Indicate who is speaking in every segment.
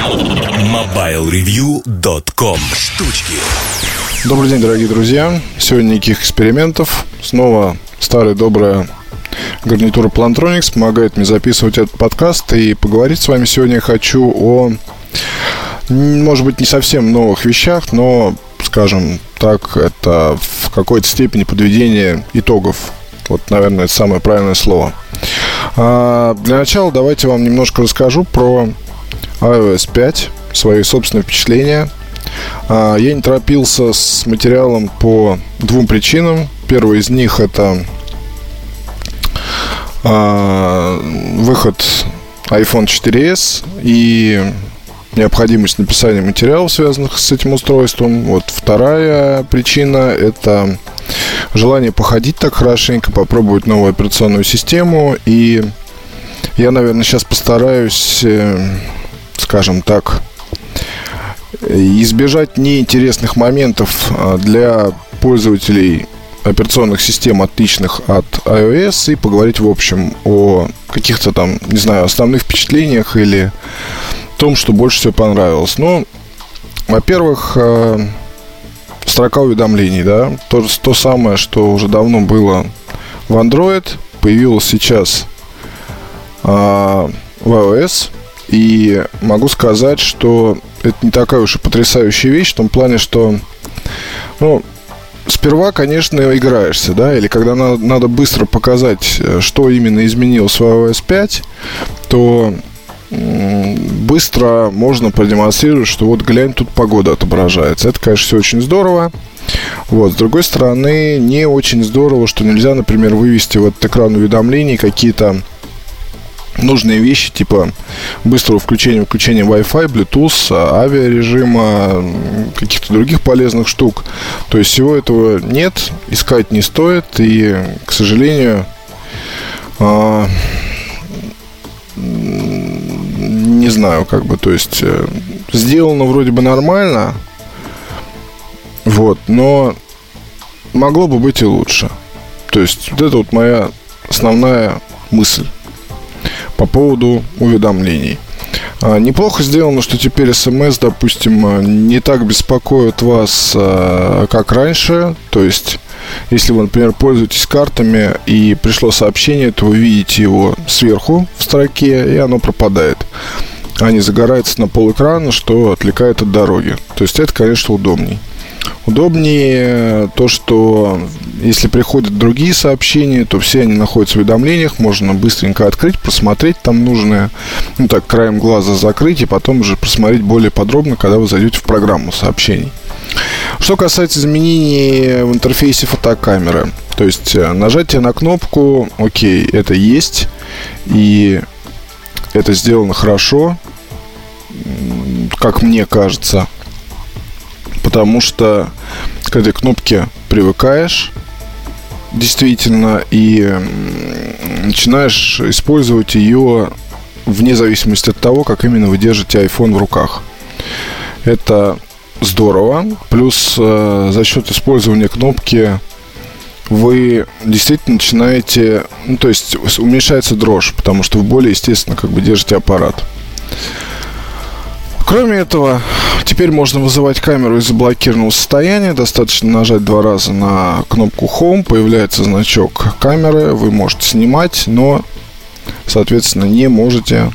Speaker 1: MobileReview.com Штучки
Speaker 2: Добрый день, дорогие друзья. Сегодня никаких экспериментов. Снова старая добрая гарнитура Plantronics помогает мне записывать этот подкаст. И поговорить с вами сегодня я хочу о, может быть, не совсем новых вещах, но, скажем так, это в какой-то степени подведение итогов. Вот, наверное, это самое правильное слово. А для начала давайте вам немножко расскажу про iOS 5, свои собственные впечатления. А, я не торопился с материалом по двум причинам. Первый из них это а, выход iPhone 4s и необходимость написания материалов, связанных с этим устройством. Вот вторая причина это желание походить так хорошенько, попробовать новую операционную систему. И я, наверное, сейчас постараюсь э, скажем так, избежать неинтересных моментов а, для пользователей операционных систем, отличных от iOS, и поговорить, в общем, о каких-то там, не знаю, основных впечатлениях или том, что больше всего понравилось. Ну, во-первых, а, строка уведомлений, да, то, то самое, что уже давно было в Android, появилось сейчас а, в iOS – и могу сказать, что это не такая уж и потрясающая вещь в том плане, что, ну, сперва, конечно, играешься, да, или когда надо, надо быстро показать, э, что именно изменилось в iOS 5, то быстро можно продемонстрировать, что вот глянь, тут погода отображается. Это, конечно, все очень здорово. Вот. С другой стороны, не очень здорово, что нельзя, например, вывести в этот экран уведомлений какие-то нужные вещи, типа быстрого включения, включения Wi-Fi, Bluetooth, авиарежима, каких-то других полезных штук. То есть всего этого нет, искать не стоит, и, к сожалению, а, не знаю, как бы, то есть э, сделано вроде бы нормально, вот, но могло бы быть и лучше. То есть вот это вот моя основная мысль по поводу уведомлений. А, неплохо сделано, что теперь смс, допустим, а, не так беспокоит вас, а, как раньше. То есть, если вы, например, пользуетесь картами и пришло сообщение, то вы видите его сверху в строке, и оно пропадает. А не загорается на пол экрана, что отвлекает от дороги. То есть, это, конечно, удобней. Удобнее то, что если приходят другие сообщения, то все они находятся в уведомлениях, можно быстренько открыть, просмотреть там нужное, ну так, краем глаза закрыть и потом уже просмотреть более подробно, когда вы зайдете в программу сообщений. Что касается изменений в интерфейсе фотокамеры, то есть э, нажатие на кнопку, окей, это есть, и это сделано хорошо, как мне кажется, потому что к этой кнопке привыкаешь действительно и начинаешь использовать ее вне зависимости от того, как именно вы держите iPhone в руках. Это здорово. Плюс э, за счет использования кнопки вы действительно начинаете, ну, то есть уменьшается дрожь, потому что вы более естественно как бы держите аппарат. Кроме этого, теперь можно вызывать камеру из заблокированного состояния. Достаточно нажать два раза на кнопку Home, появляется значок камеры, вы можете снимать, но, соответственно, не можете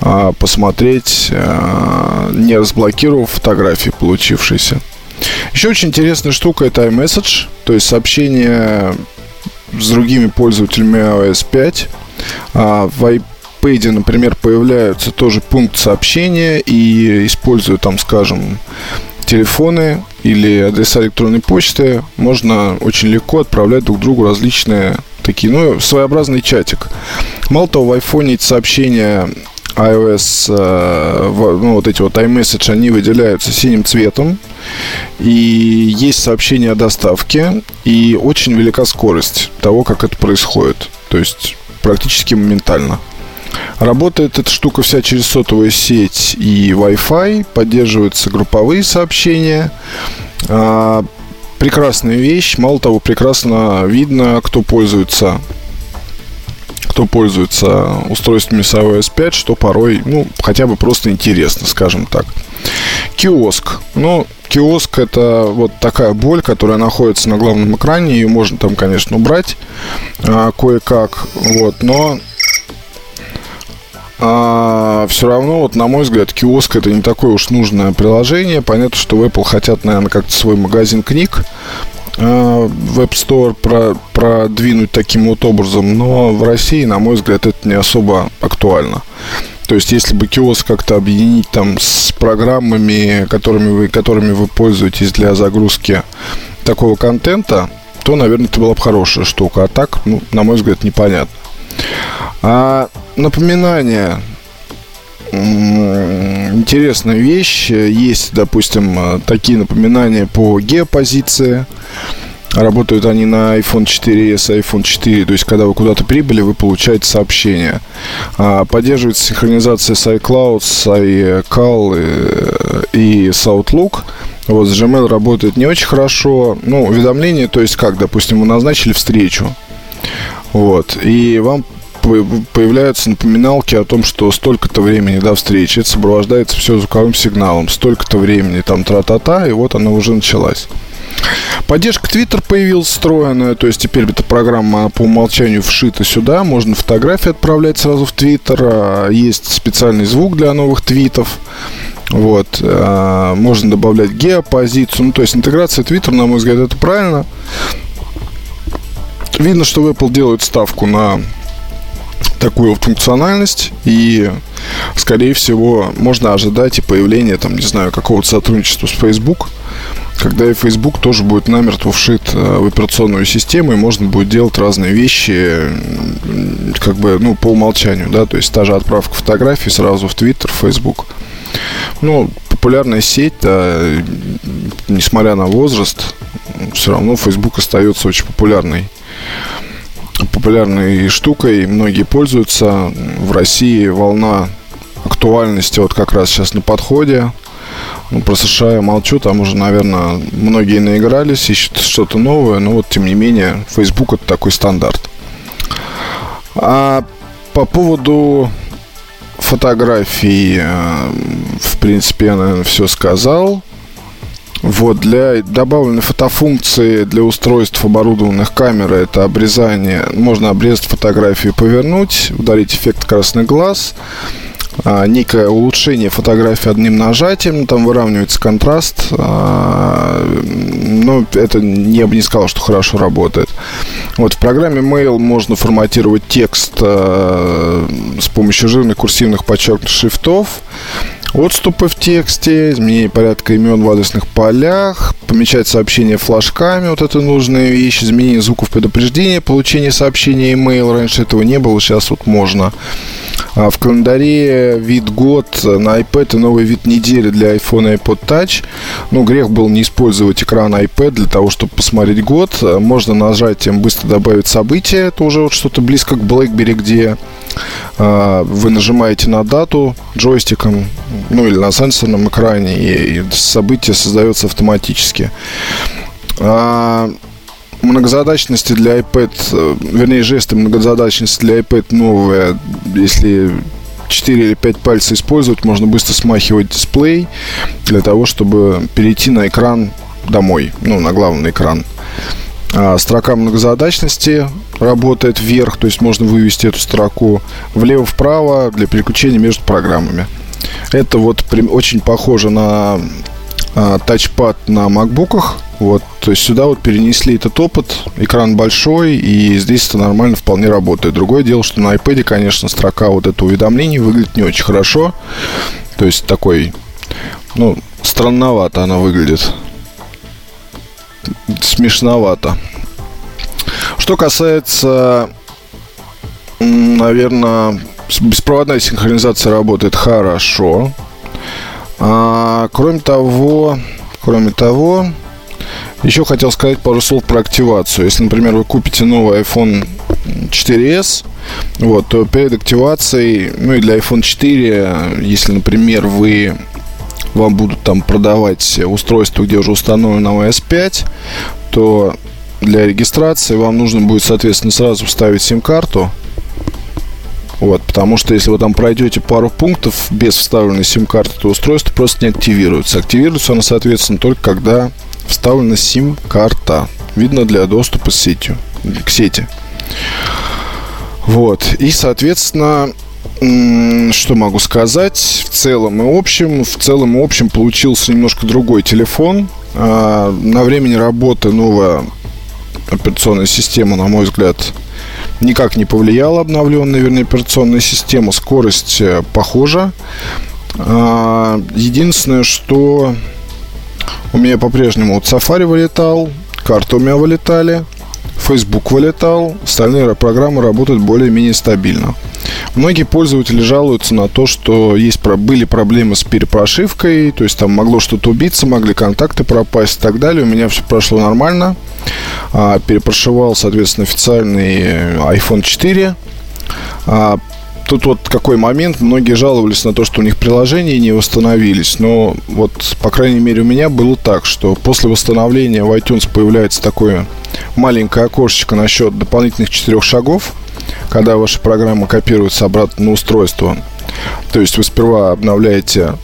Speaker 2: а, посмотреть, а, не разблокировав фотографии получившиеся. Еще очень интересная штука это iMessage, то есть сообщение с другими пользователями iOS 5. А, в iPad, например, появляются тоже пункт сообщения и используя там, скажем, телефоны или адреса электронной почты, можно очень легко отправлять друг другу различные такие, ну, своеобразный чатик. Мало того, в iPhone эти сообщения iOS, э, ну, вот эти вот iMessage, они выделяются синим цветом. И есть сообщение о доставке. И очень велика скорость того, как это происходит. То есть практически моментально. Работает эта штука вся через сотовую сеть и Wi-Fi, поддерживаются групповые сообщения. А, прекрасная вещь, мало того, прекрасно видно, кто пользуется кто пользуется устройствами с iOS 5, что порой, ну, хотя бы просто интересно, скажем так. Киоск. Ну, киоск это вот такая боль, которая находится на главном экране. Ее можно там, конечно, убрать а, кое-как. Вот, но а, все равно, вот, на мой взгляд, киоск это не такое уж нужное приложение. Понятно, что в Apple хотят, наверное, как-то свой магазин книг а, в App Store про, продвинуть таким вот образом, но в России, на мой взгляд, это не особо актуально. То есть, если бы киоск как-то объединить там с программами, которыми вы, которыми вы пользуетесь для загрузки такого контента, то, наверное, это была бы хорошая штука. А так, ну, на мой взгляд, непонятно. А напоминание интересная вещь. Есть, допустим, такие напоминания по геопозиции. Работают они на iPhone 4s, iPhone 4. То есть, когда вы куда-то прибыли, вы получаете сообщение. А, поддерживается синхронизация с iCloud, с iCal э, и с Outlook. Вот с Gmail работает не очень хорошо. Ну, уведомление, то есть как, допустим, вы назначили встречу. Вот. И вам появляются напоминалки о том, что столько-то времени до встречи. Это сопровождается все звуковым сигналом. Столько-то времени, там, тра-та-та, и вот она уже началась. Поддержка Twitter появилась встроенная, то есть теперь эта программа по умолчанию вшита сюда, можно фотографии отправлять сразу в Twitter, а, есть специальный звук для новых твитов, вот, а, можно добавлять геопозицию, ну, то есть интеграция Twitter, на мой взгляд, это правильно. Видно, что Apple делает ставку на такую функциональность и скорее всего можно ожидать и появления там не знаю какого-то сотрудничества с Facebook когда и Facebook тоже будет намертво вшит э, в операционную систему, и можно будет делать разные вещи, как бы, ну, по умолчанию, да, то есть та же отправка фотографий сразу в Twitter, в Facebook. Ну, популярная сеть, да, несмотря на возраст, все равно Facebook остается очень популярной популярной штукой, многие пользуются. В России волна актуальности вот как раз сейчас на подходе. Ну, про США я молчу, там уже, наверное, многие наигрались, ищут что-то новое, но вот, тем не менее, Facebook это такой стандарт. А по поводу фотографий, э, в принципе, я, наверное, все сказал. Вот, для добавленной фотофункции для устройств, оборудованных камерой, это обрезание. Можно обрезать фотографию, повернуть, удалить эффект красный глаз а, некое улучшение фотографии одним нажатием, там выравнивается контраст, а, но это я бы не сказал, что хорошо работает. Вот в программе Mail можно форматировать текст а, с помощью жирных курсивных подчеркнутых шрифтов, Отступы в тексте, изменение порядка имен в адресных полях, помечать сообщения флажками, вот это нужная вещь, изменение звуков предупреждения, получение сообщения email, раньше этого не было, сейчас вот можно. А в календаре вид год на iPad и новый вид недели для iPhone и iPod Touch. Ну, грех был не использовать экран iPad для того, чтобы посмотреть год. Можно нажатием быстро добавить события. Это уже вот что-то близко к BlackBerry, где а, вы нажимаете на дату джойстиком, ну или на сенсорном экране, и, и событие создается автоматически. Многозадачности для iPad, э, вернее, жесты многозадачности для iPad новые, если 4 или 5 пальцев использовать, можно быстро смахивать дисплей для того, чтобы перейти на экран домой, ну, на главный экран. А строка многозадачности работает вверх, то есть можно вывести эту строку влево-вправо для переключения между программами. Это вот очень похоже на а, тачпад на макбуках. Вот, то есть сюда вот перенесли этот опыт, экран большой, и здесь это нормально вполне работает. Другое дело, что на iPad, конечно, строка вот это уведомлений выглядит не очень хорошо. То есть такой, ну, странновато она выглядит. Смешновато. Что касается, наверное, беспроводная синхронизация работает хорошо. А, кроме того, кроме того, еще хотел сказать пару слов про активацию. Если, например, вы купите новый iPhone 4s, вот, то перед активацией, ну и для iPhone 4, если, например, вы вам будут там продавать устройство, где уже установлено OS 5, то для регистрации вам нужно будет, соответственно, сразу вставить сим-карту Вот, потому что если вы там пройдете пару пунктов без вставленной сим-карты, то устройство просто не активируется. Активируется оно, соответственно, только когда вставлена сим-карта. Видно для доступа с сетью, к сети. Вот. И, соответственно, что могу сказать? В целом и общем, в целом и общем получился немножко другой телефон. А, на времени работы новая операционная система, на мой взгляд, никак не повлияла обновленная, вернее, операционная система. Скорость э, похожа. А, единственное, что у меня по-прежнему вот Safari вылетал, карты у меня вылетали, Facebook вылетал, остальные программы работают более-менее стабильно. Многие пользователи жалуются на то, что есть, были проблемы с перепрошивкой, то есть там могло что-то убиться, могли контакты пропасть и так далее. У меня все прошло нормально. А, перепрошивал, соответственно, официальный iPhone 4. А, тут вот какой момент, многие жаловались на то, что у них приложения не восстановились, но вот, по крайней мере, у меня было так, что после восстановления в iTunes появляется такое маленькое окошечко насчет дополнительных четырех шагов, когда ваша программа копируется обратно на устройство. То есть вы сперва обновляете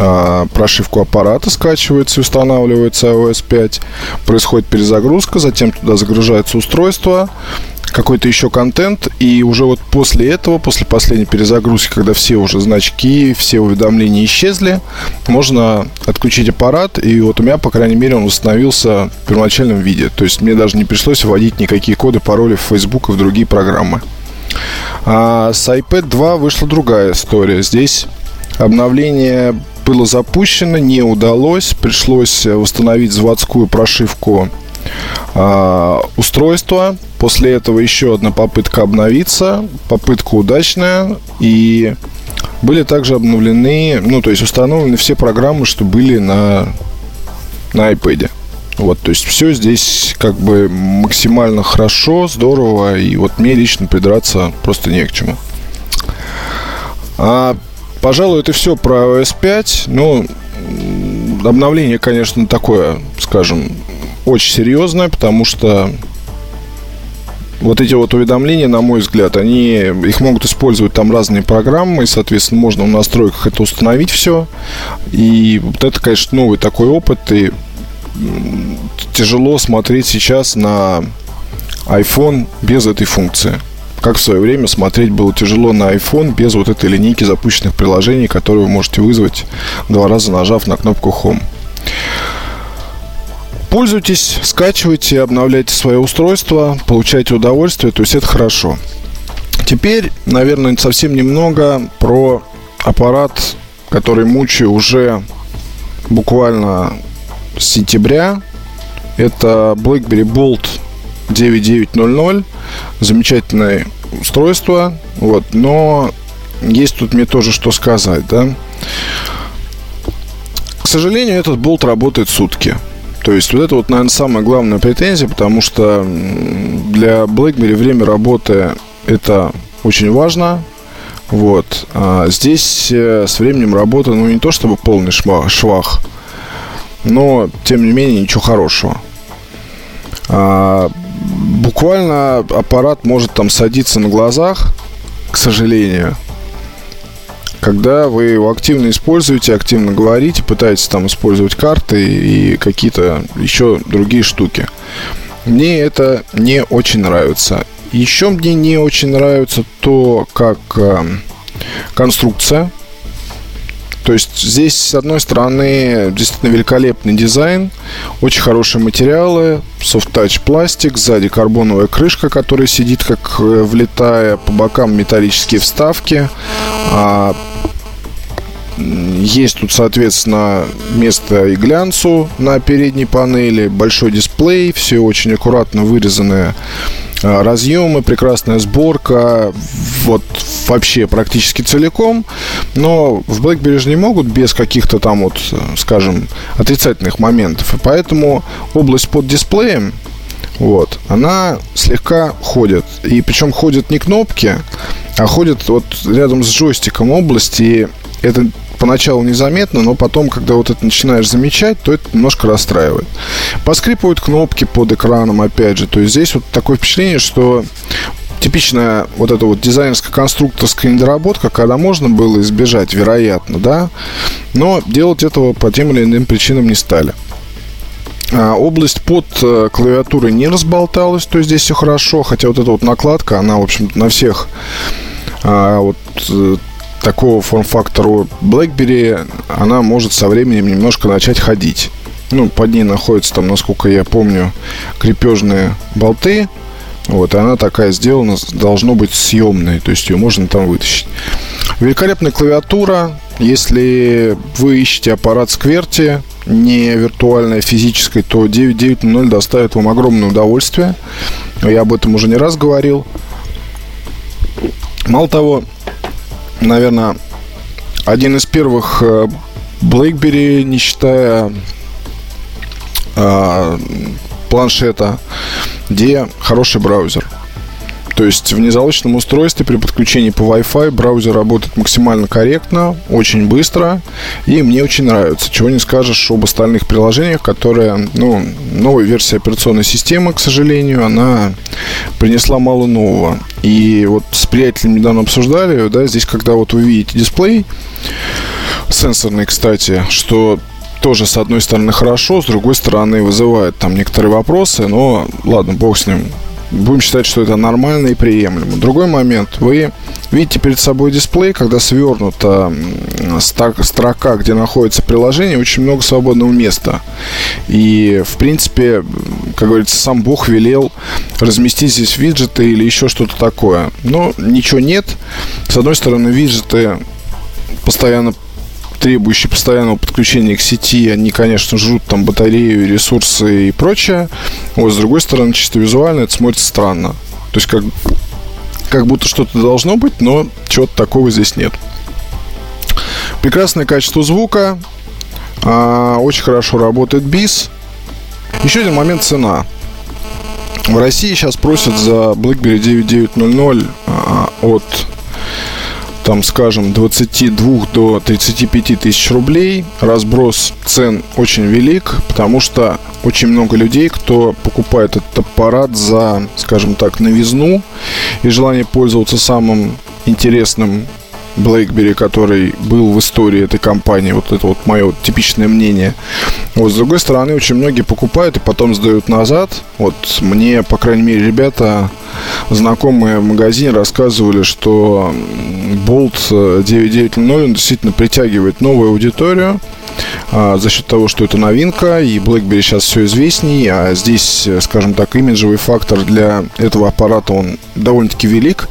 Speaker 2: а, прошивку аппарата скачивается и устанавливается iOS 5. Происходит перезагрузка, затем туда загружается устройство, какой-то еще контент, и уже вот после этого, после последней перезагрузки, когда все уже значки, все уведомления исчезли, можно отключить аппарат, и вот у меня, по крайней мере, он восстановился в первоначальном виде. То есть мне даже не пришлось вводить никакие коды, пароли в Facebook и в другие программы. А с iPad 2 вышла другая история. Здесь обновление было запущено, не удалось. Пришлось восстановить заводскую прошивку э, устройства. После этого еще одна попытка обновиться. Попытка удачная. И были также обновлены, ну, то есть установлены все программы, что были на, на iPad. Вот, то есть все здесь как бы максимально хорошо, здорово, и вот мне лично придраться просто не к чему. А Пожалуй, это все про iOS 5. Ну, обновление, конечно, такое, скажем, очень серьезное, потому что вот эти вот уведомления, на мой взгляд, они, их могут использовать там разные программы, и, соответственно, можно в настройках это установить все. И вот это, конечно, новый такой опыт, и тяжело смотреть сейчас на iPhone без этой функции как в свое время смотреть было тяжело на iPhone без вот этой линейки запущенных приложений, которые вы можете вызвать два раза нажав на кнопку Home. Пользуйтесь, скачивайте, обновляйте свое устройство, получайте удовольствие, то есть это хорошо. Теперь, наверное, совсем немного про аппарат, который мучаю уже буквально с сентября. Это BlackBerry Bolt 9900. Замечательное устройство. Вот, но есть тут мне тоже что сказать, да. К сожалению, этот болт работает сутки. То есть вот это вот, наверное, самая главная претензия, потому что для BlackBerry время работы это очень важно. Вот. А здесь э, с временем работы, ну, не то чтобы полный швах, но, тем не менее, ничего хорошего. А, буквально аппарат может там садиться на глазах, к сожалению. Когда вы его активно используете, активно говорите, пытаетесь там использовать карты и какие-то еще другие штуки. Мне это не очень нравится. Еще мне не очень нравится то, как э, конструкция то есть здесь, с одной стороны, действительно великолепный дизайн, очень хорошие материалы, soft-touch пластик, сзади карбоновая крышка, которая сидит как э, влетая, по бокам металлические вставки. А, есть тут, соответственно, место и глянцу на передней панели, большой дисплей, все очень аккуратно вырезанное а, разъемы, прекрасная сборка, вот вообще практически целиком. Но в BlackBerry же не могут без каких-то там вот, скажем, отрицательных моментов. И поэтому область под дисплеем, вот, она слегка ходит. И причем ходят не кнопки, а ходят вот рядом с джойстиком области. И это поначалу незаметно, но потом, когда вот это начинаешь замечать, то это немножко расстраивает. Поскрипывают кнопки под экраном, опять же. То есть здесь вот такое впечатление, что типичная вот эта вот дизайнерско-конструкторская недоработка, когда можно было избежать, вероятно, да, но делать этого по тем или иным причинам не стали. А, область под э, клавиатурой не разболталась, то здесь все хорошо, хотя вот эта вот накладка, она, в общем на всех а, вот э, такого форм-фактора BlackBerry, она может со временем немножко начать ходить. Ну, под ней находятся там, насколько я помню, крепежные болты. Вот, она такая сделана, должно быть съемной, то есть ее можно там вытащить. Великолепная клавиатура. Если вы ищете аппарат Скверти, не виртуальное, физическое, то 990 доставит вам огромное удовольствие. Я об этом уже не раз говорил. Мало того, наверное, один из первых э, BlackBerry, не считая э, планшета, где хороший браузер. То есть в незалочном устройстве при подключении по Wi-Fi браузер работает максимально корректно, очень быстро, и мне очень нравится. Чего не скажешь об остальных приложениях, которые, ну, новая версия операционной системы, к сожалению, она принесла мало нового. И вот с приятелем недавно обсуждали, да, здесь, когда вот вы видите дисплей, сенсорный, кстати, что тоже, с одной стороны, хорошо, с другой стороны, вызывает там некоторые вопросы, но ладно, бог с ним будем считать, что это нормально и приемлемо. Другой момент. Вы видите перед собой дисплей, когда свернута строка, где находится приложение, очень много свободного места. И, в принципе, как говорится, сам Бог велел разместить здесь виджеты или еще что-то такое. Но ничего нет. С одной стороны, виджеты постоянно требующие постоянного подключения к сети, они, конечно, жрут там батарею, ресурсы и прочее. Вот, с другой стороны, чисто визуально это смотрится странно. То есть, как, как будто что-то должно быть, но чего-то такого здесь нет. Прекрасное качество звука. А, очень хорошо работает бис. Еще один момент цена. В России сейчас просят за BlackBerry 9900 а, от там, скажем, 22 до 35 тысяч рублей. Разброс цен очень велик, потому что очень много людей, кто покупает этот аппарат за, скажем так, новизну и желание пользоваться самым интересным BlackBerry, который был в истории этой компании. Вот это вот мое типичное мнение. Вот, с другой стороны, очень многие покупают и потом сдают назад. Вот мне, по крайней мере, ребята, знакомые в магазине рассказывали, что Bolt 990 действительно притягивает новую аудиторию а, за счет того, что это новинка, и BlackBerry сейчас все известней, а здесь, скажем так, имиджевый фактор для этого аппарата, он довольно-таки велик,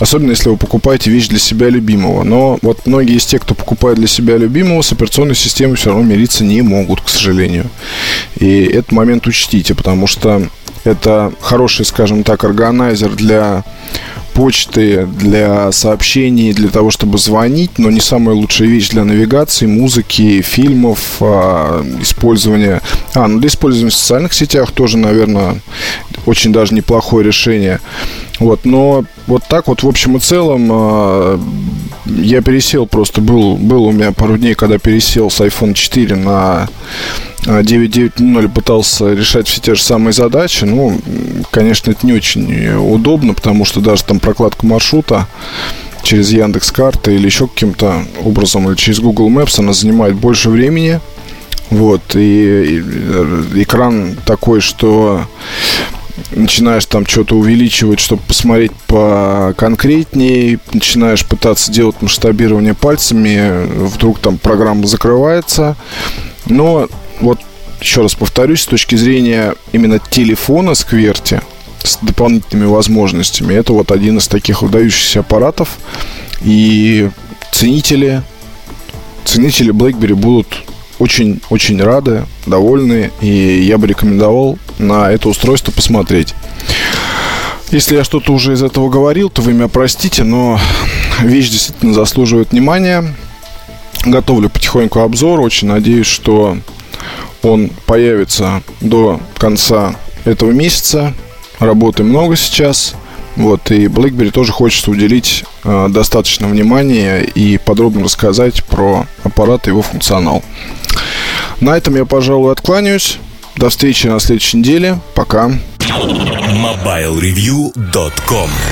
Speaker 2: особенно если вы покупаете вещь для себя любимого. Но вот многие из тех, кто покупает для себя любимого, с операционной системой все равно мириться не могут, к сожалению. И этот момент учтите, потому что это хороший, скажем так, органайзер для почты, для сообщений, для того, чтобы звонить, но не самая лучшая вещь для навигации, музыки, фильмов, а, использования... А, ну для использования в социальных сетях тоже, наверное, очень даже неплохое решение. Вот, но вот так вот в общем и целом э, я пересел просто, был, был у меня пару дней, когда пересел с iPhone 4 на 9.9.0 пытался решать все те же самые задачи. Ну, конечно, это не очень удобно, потому что даже там прокладка маршрута через Яндекс карты или еще каким-то образом, или через Google Maps, она занимает больше времени. Вот, и, и экран такой, что начинаешь там что-то увеличивать, чтобы посмотреть по конкретнее, начинаешь пытаться делать масштабирование пальцами, вдруг там программа закрывается. Но вот еще раз повторюсь, с точки зрения именно телефона Скверти с дополнительными возможностями, это вот один из таких выдающихся аппаратов. И ценители, ценители BlackBerry будут очень-очень рады, довольны, и я бы рекомендовал на это устройство посмотреть. Если я что-то уже из этого говорил, то вы меня простите, но вещь действительно заслуживает внимания. Готовлю потихоньку обзор, очень надеюсь, что он появится до конца этого месяца. Работы много сейчас. Вот, и BlackBerry тоже хочется уделить э, достаточно внимания и подробно рассказать про аппарат и его функционал. На этом я, пожалуй, откланяюсь. До встречи на следующей неделе. Пока.
Speaker 1: MobileReview.com